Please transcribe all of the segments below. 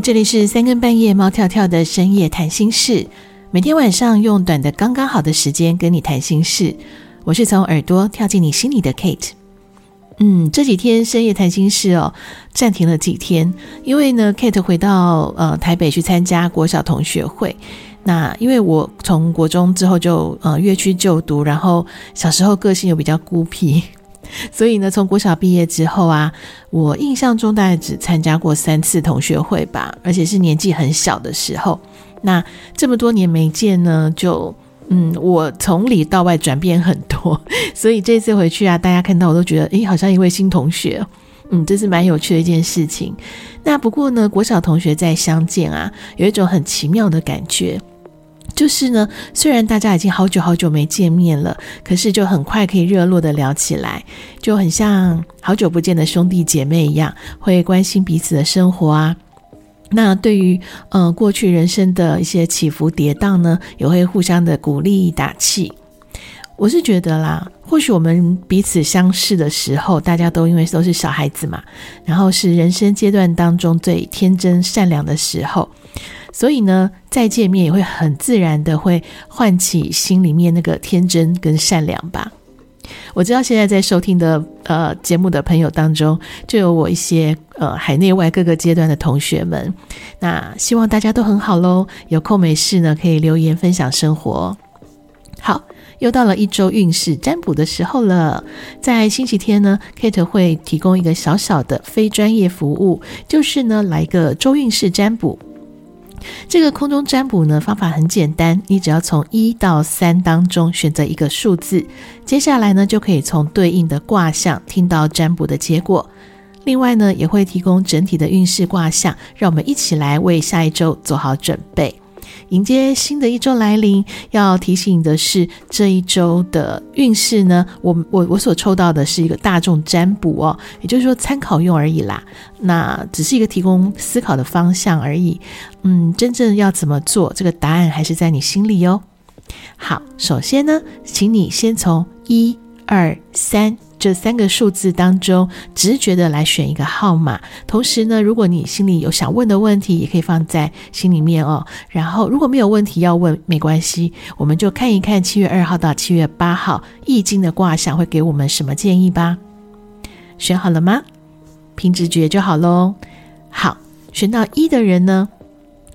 这里是三更半夜猫跳跳的深夜谈心事，每天晚上用短的刚刚好的时间跟你谈心事。我是从耳朵跳进你心里的 Kate。嗯，这几天深夜谈心事哦，暂停了几天，因为呢，Kate 回到呃台北去参加国小同学会。那因为我从国中之后就呃越区就读，然后小时候个性又比较孤僻。所以呢，从国小毕业之后啊，我印象中大概只参加过三次同学会吧，而且是年纪很小的时候。那这么多年没见呢，就嗯，我从里到外转变很多。所以这次回去啊，大家看到我都觉得，诶，好像一位新同学。嗯，这是蛮有趣的一件事情。那不过呢，国小同学再相见啊，有一种很奇妙的感觉。就是呢，虽然大家已经好久好久没见面了，可是就很快可以热络的聊起来，就很像好久不见的兄弟姐妹一样，会关心彼此的生活啊。那对于呃过去人生的一些起伏跌宕呢，也会互相的鼓励打气。我是觉得啦，或许我们彼此相识的时候，大家都因为都是小孩子嘛，然后是人生阶段当中最天真善良的时候。所以呢，再见面也会很自然的会唤起心里面那个天真跟善良吧。我知道现在在收听的呃节目的朋友当中，就有我一些呃海内外各个阶段的同学们。那希望大家都很好喽，有空没事呢可以留言分享生活。好，又到了一周运势占卜的时候了。在星期天呢，Kate 会提供一个小小的非专业服务，就是呢来个周运势占卜。这个空中占卜呢，方法很简单，你只要从一到三当中选择一个数字，接下来呢就可以从对应的卦象听到占卜的结果。另外呢，也会提供整体的运势卦象，让我们一起来为下一周做好准备。迎接新的一周来临，要提醒的是，这一周的运势呢，我我我所抽到的是一个大众占卜哦，也就是说参考用而已啦。那只是一个提供思考的方向而已。嗯，真正要怎么做，这个答案还是在你心里哟。好，首先呢，请你先从一二三。这三个数字当中，直觉的来选一个号码。同时呢，如果你心里有想问的问题，也可以放在心里面哦。然后，如果没有问题要问，没关系，我们就看一看七月二号到七月八号易经的卦象会给我们什么建议吧。选好了吗？凭直觉就好喽。好，选到一的人呢，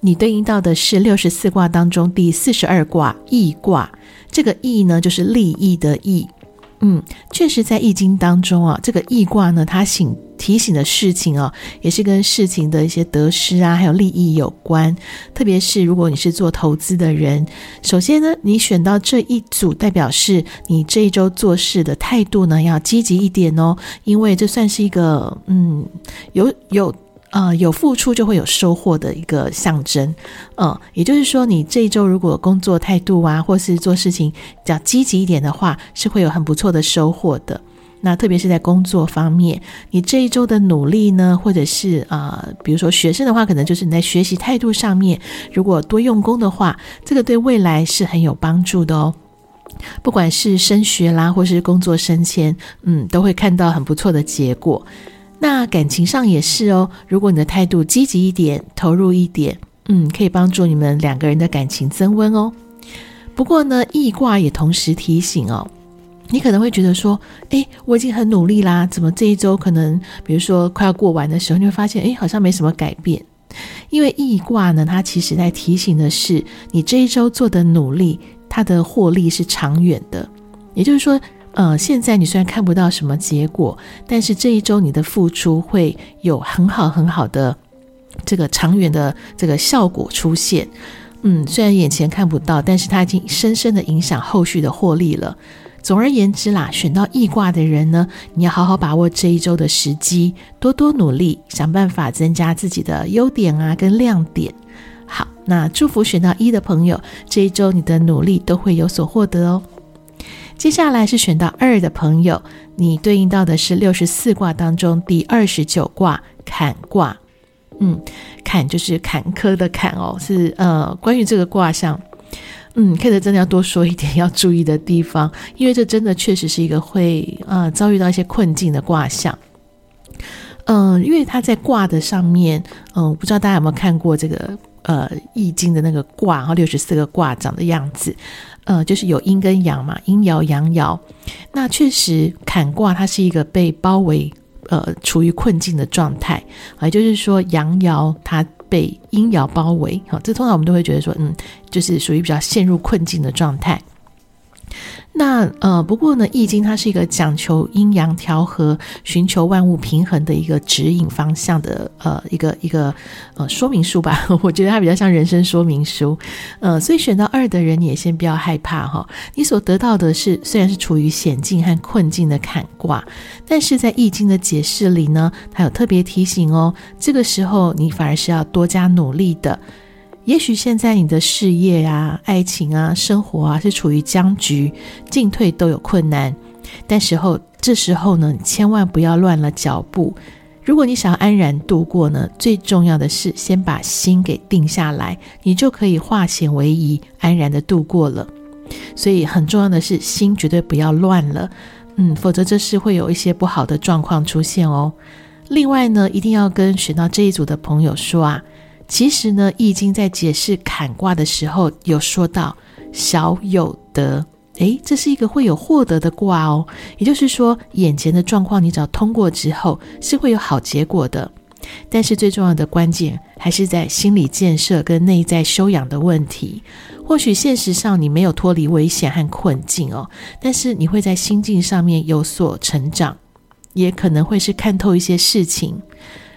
你对应到的是六十四卦当中第四十二卦易卦。这个易呢，就是利益的益。嗯，确实，在易经当中啊，这个易卦呢，它醒提醒的事情哦，也是跟事情的一些得失啊，还有利益有关。特别是如果你是做投资的人，首先呢，你选到这一组，代表是你这一周做事的态度呢，要积极一点哦，因为这算是一个嗯，有有。呃，有付出就会有收获的一个象征，嗯，也就是说，你这一周如果工作态度啊，或是做事情比较积极一点的话，是会有很不错的收获的。那特别是在工作方面，你这一周的努力呢，或者是啊、呃，比如说学生的话，可能就是你在学习态度上面，如果多用功的话，这个对未来是很有帮助的哦。不管是升学啦，或是工作升迁，嗯，都会看到很不错的结果。那感情上也是哦，如果你的态度积极一点，投入一点，嗯，可以帮助你们两个人的感情增温哦。不过呢，易卦也同时提醒哦，你可能会觉得说，诶，我已经很努力啦，怎么这一周可能，比如说快要过完的时候，你会发现，诶，好像没什么改变。因为易卦呢，它其实在提醒的是，你这一周做的努力，它的获利是长远的，也就是说。呃，现在你虽然看不到什么结果，但是这一周你的付出会有很好很好的这个长远的这个效果出现。嗯，虽然眼前看不到，但是它已经深深的影响后续的获利了。总而言之啦，选到易卦的人呢，你要好好把握这一周的时机，多多努力，想办法增加自己的优点啊跟亮点。好，那祝福选到一的朋友，这一周你的努力都会有所获得哦。接下来是选到二的朋友，你对应到的是六十四卦当中第二十九卦坎卦。嗯，坎就是坎坷的坎哦，是呃，关于这个卦象，嗯，Kate 真的要多说一点要注意的地方，因为这真的确实是一个会呃遭遇到一些困境的卦象。嗯、因为他在卦的上面，嗯、不知道大家有没有看过这个呃《易经》的那个卦，然后六十四个卦长的样子，呃，就是有阴跟阳嘛，阴爻阳爻。那确实坎卦它是一个被包围，呃，处于困境的状态，也就是说阳爻它被阴爻包围，好，这通常我们都会觉得说，嗯，就是属于比较陷入困境的状态。那呃，不过呢，《易经》它是一个讲求阴阳调和、寻求万物平衡的一个指引方向的呃一个一个呃说明书吧。我觉得它比较像人生说明书。呃，所以选到二的人，你也先不要害怕哈。你所得到的是虽然是处于险境和困境的坎卦，但是在《易经》的解释里呢，它有特别提醒哦，这个时候你反而是要多加努力的。也许现在你的事业啊、爱情啊、生活啊是处于僵局，进退都有困难，但时候这时候呢，千万不要乱了脚步。如果你想要安然度过呢，最重要的是先把心给定下来，你就可以化险为夷，安然的度过了。所以很重要的是心绝对不要乱了，嗯，否则这是会有一些不好的状况出现哦。另外呢，一定要跟选到这一组的朋友说啊。其实呢，《易经》在解释坎卦的时候，有说到“小有得”，诶，这是一个会有获得的卦哦。也就是说，眼前的状况你只要通过之后，是会有好结果的。但是最重要的关键还是在心理建设跟内在修养的问题。或许现实上你没有脱离危险和困境哦，但是你会在心境上面有所成长，也可能会是看透一些事情，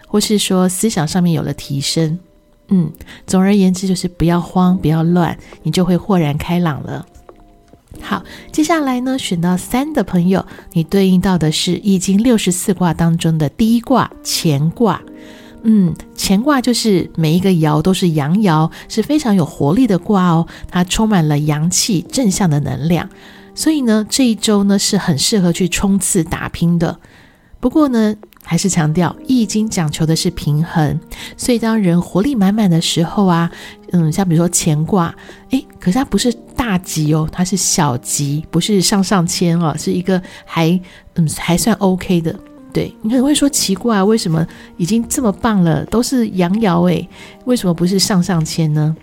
或是说思想上面有了提升。嗯，总而言之就是不要慌，不要乱，你就会豁然开朗了。好，接下来呢，选到三的朋友，你对应到的是《易经》六十四卦当中的第一卦乾卦。嗯，乾卦就是每一个爻都是阳爻，是非常有活力的卦哦，它充满了阳气、正向的能量，所以呢，这一周呢是很适合去冲刺打拼的。不过呢，还是强调，《易经》讲求的是平衡，所以当人活力满满的时候啊，嗯，像比如说乾卦，诶，可是它不是大吉哦，它是小吉，不是上上签哦，是一个还嗯还算 OK 的。对，你可能会说奇怪，为什么已经这么棒了，都是阳爻诶，为什么不是上上签呢？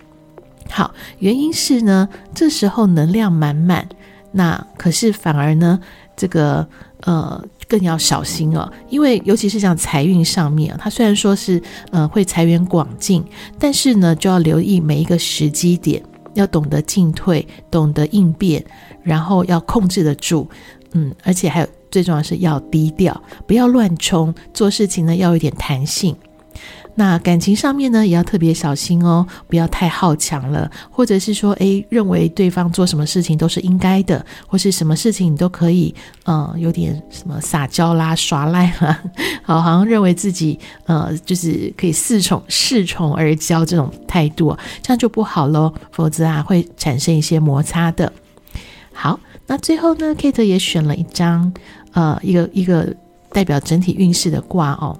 好，原因是呢，这时候能量满满，那可是反而呢，这个呃。更要小心哦，因为尤其是像财运上面，它虽然说是呃会财源广进，但是呢就要留意每一个时机点，要懂得进退，懂得应变，然后要控制得住，嗯，而且还有最重要是要低调，不要乱冲，做事情呢要有点弹性。那感情上面呢，也要特别小心哦，不要太好强了，或者是说，诶，认为对方做什么事情都是应该的，或是什么事情你都可以，呃，有点什么撒娇啦、耍赖啦，好，好像认为自己，呃，就是可以恃宠恃宠而骄这种态度，这样就不好喽，否则啊会产生一些摩擦的。好，那最后呢，Kate 也选了一张，呃，一个一个代表整体运势的卦哦。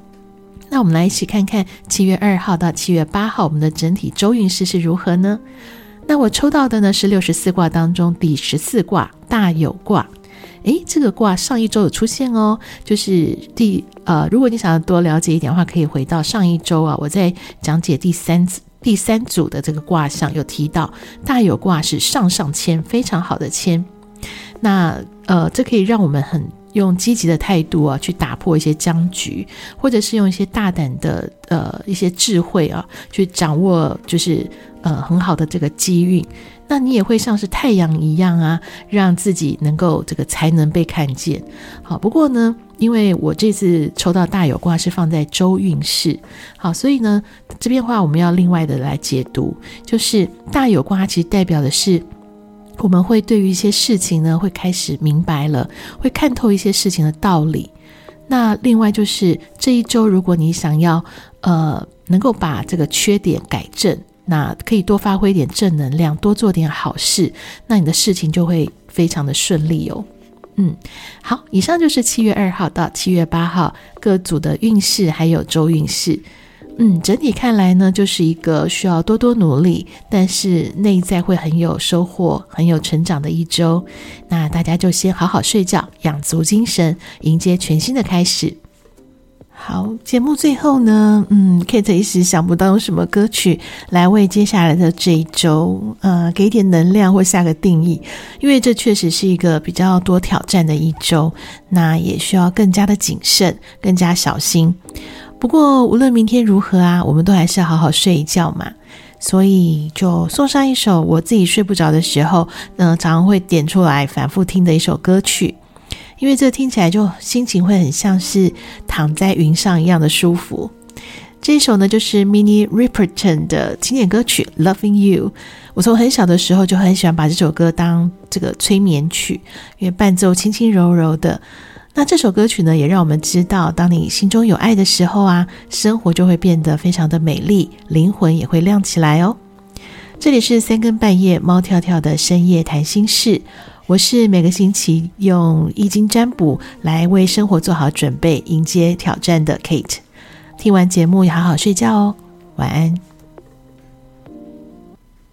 那我们来一起看看七月二号到七月八号我们的整体周运势是如何呢？那我抽到的呢是六十四卦当中第十四卦大有卦。诶，这个卦上一周有出现哦，就是第呃，如果你想要多了解一点的话，可以回到上一周啊，我在讲解第三第三组的这个卦象有提到大有卦是上上签，非常好的签。那呃，这可以让我们很。用积极的态度啊，去打破一些僵局，或者是用一些大胆的呃一些智慧啊，去掌握就是呃很好的这个机运。那你也会像是太阳一样啊，让自己能够这个才能被看见。好，不过呢，因为我这次抽到大有卦是放在周运势，好，所以呢这边话我们要另外的来解读，就是大有卦其实代表的是。我们会对于一些事情呢，会开始明白了，会看透一些事情的道理。那另外就是这一周，如果你想要呃能够把这个缺点改正，那可以多发挥一点正能量，多做点好事，那你的事情就会非常的顺利哦。嗯，好，以上就是七月二号到七月八号各组的运势，还有周运势。嗯，整体看来呢，就是一个需要多多努力，但是内在会很有收获、很有成长的一周。那大家就先好好睡觉，养足精神，迎接全新的开始。好，节目最后呢，嗯，Kate 一时想不到用什么歌曲来为接下来的这一周，呃，给点能量或下个定义，因为这确实是一个比较多挑战的一周，那也需要更加的谨慎，更加小心。不过无论明天如何啊，我们都还是要好好睡一觉嘛，所以就送上一首我自己睡不着的时候，嗯、常常会点出来反复听的一首歌曲。因为这听起来就心情会很像是躺在云上一样的舒服。这一首呢，就是 Mini Riperton 的经典歌曲《Loving You》。我从很小的时候就很喜欢把这首歌当这个催眠曲，因为伴奏轻轻柔柔的。那这首歌曲呢，也让我们知道，当你心中有爱的时候啊，生活就会变得非常的美丽，灵魂也会亮起来哦。这里是三更半夜，猫跳跳的深夜谈心事。我是每个星期用易经占卜来为生活做好准备，迎接挑战的 Kate。听完节目要好好睡觉哦，晚安。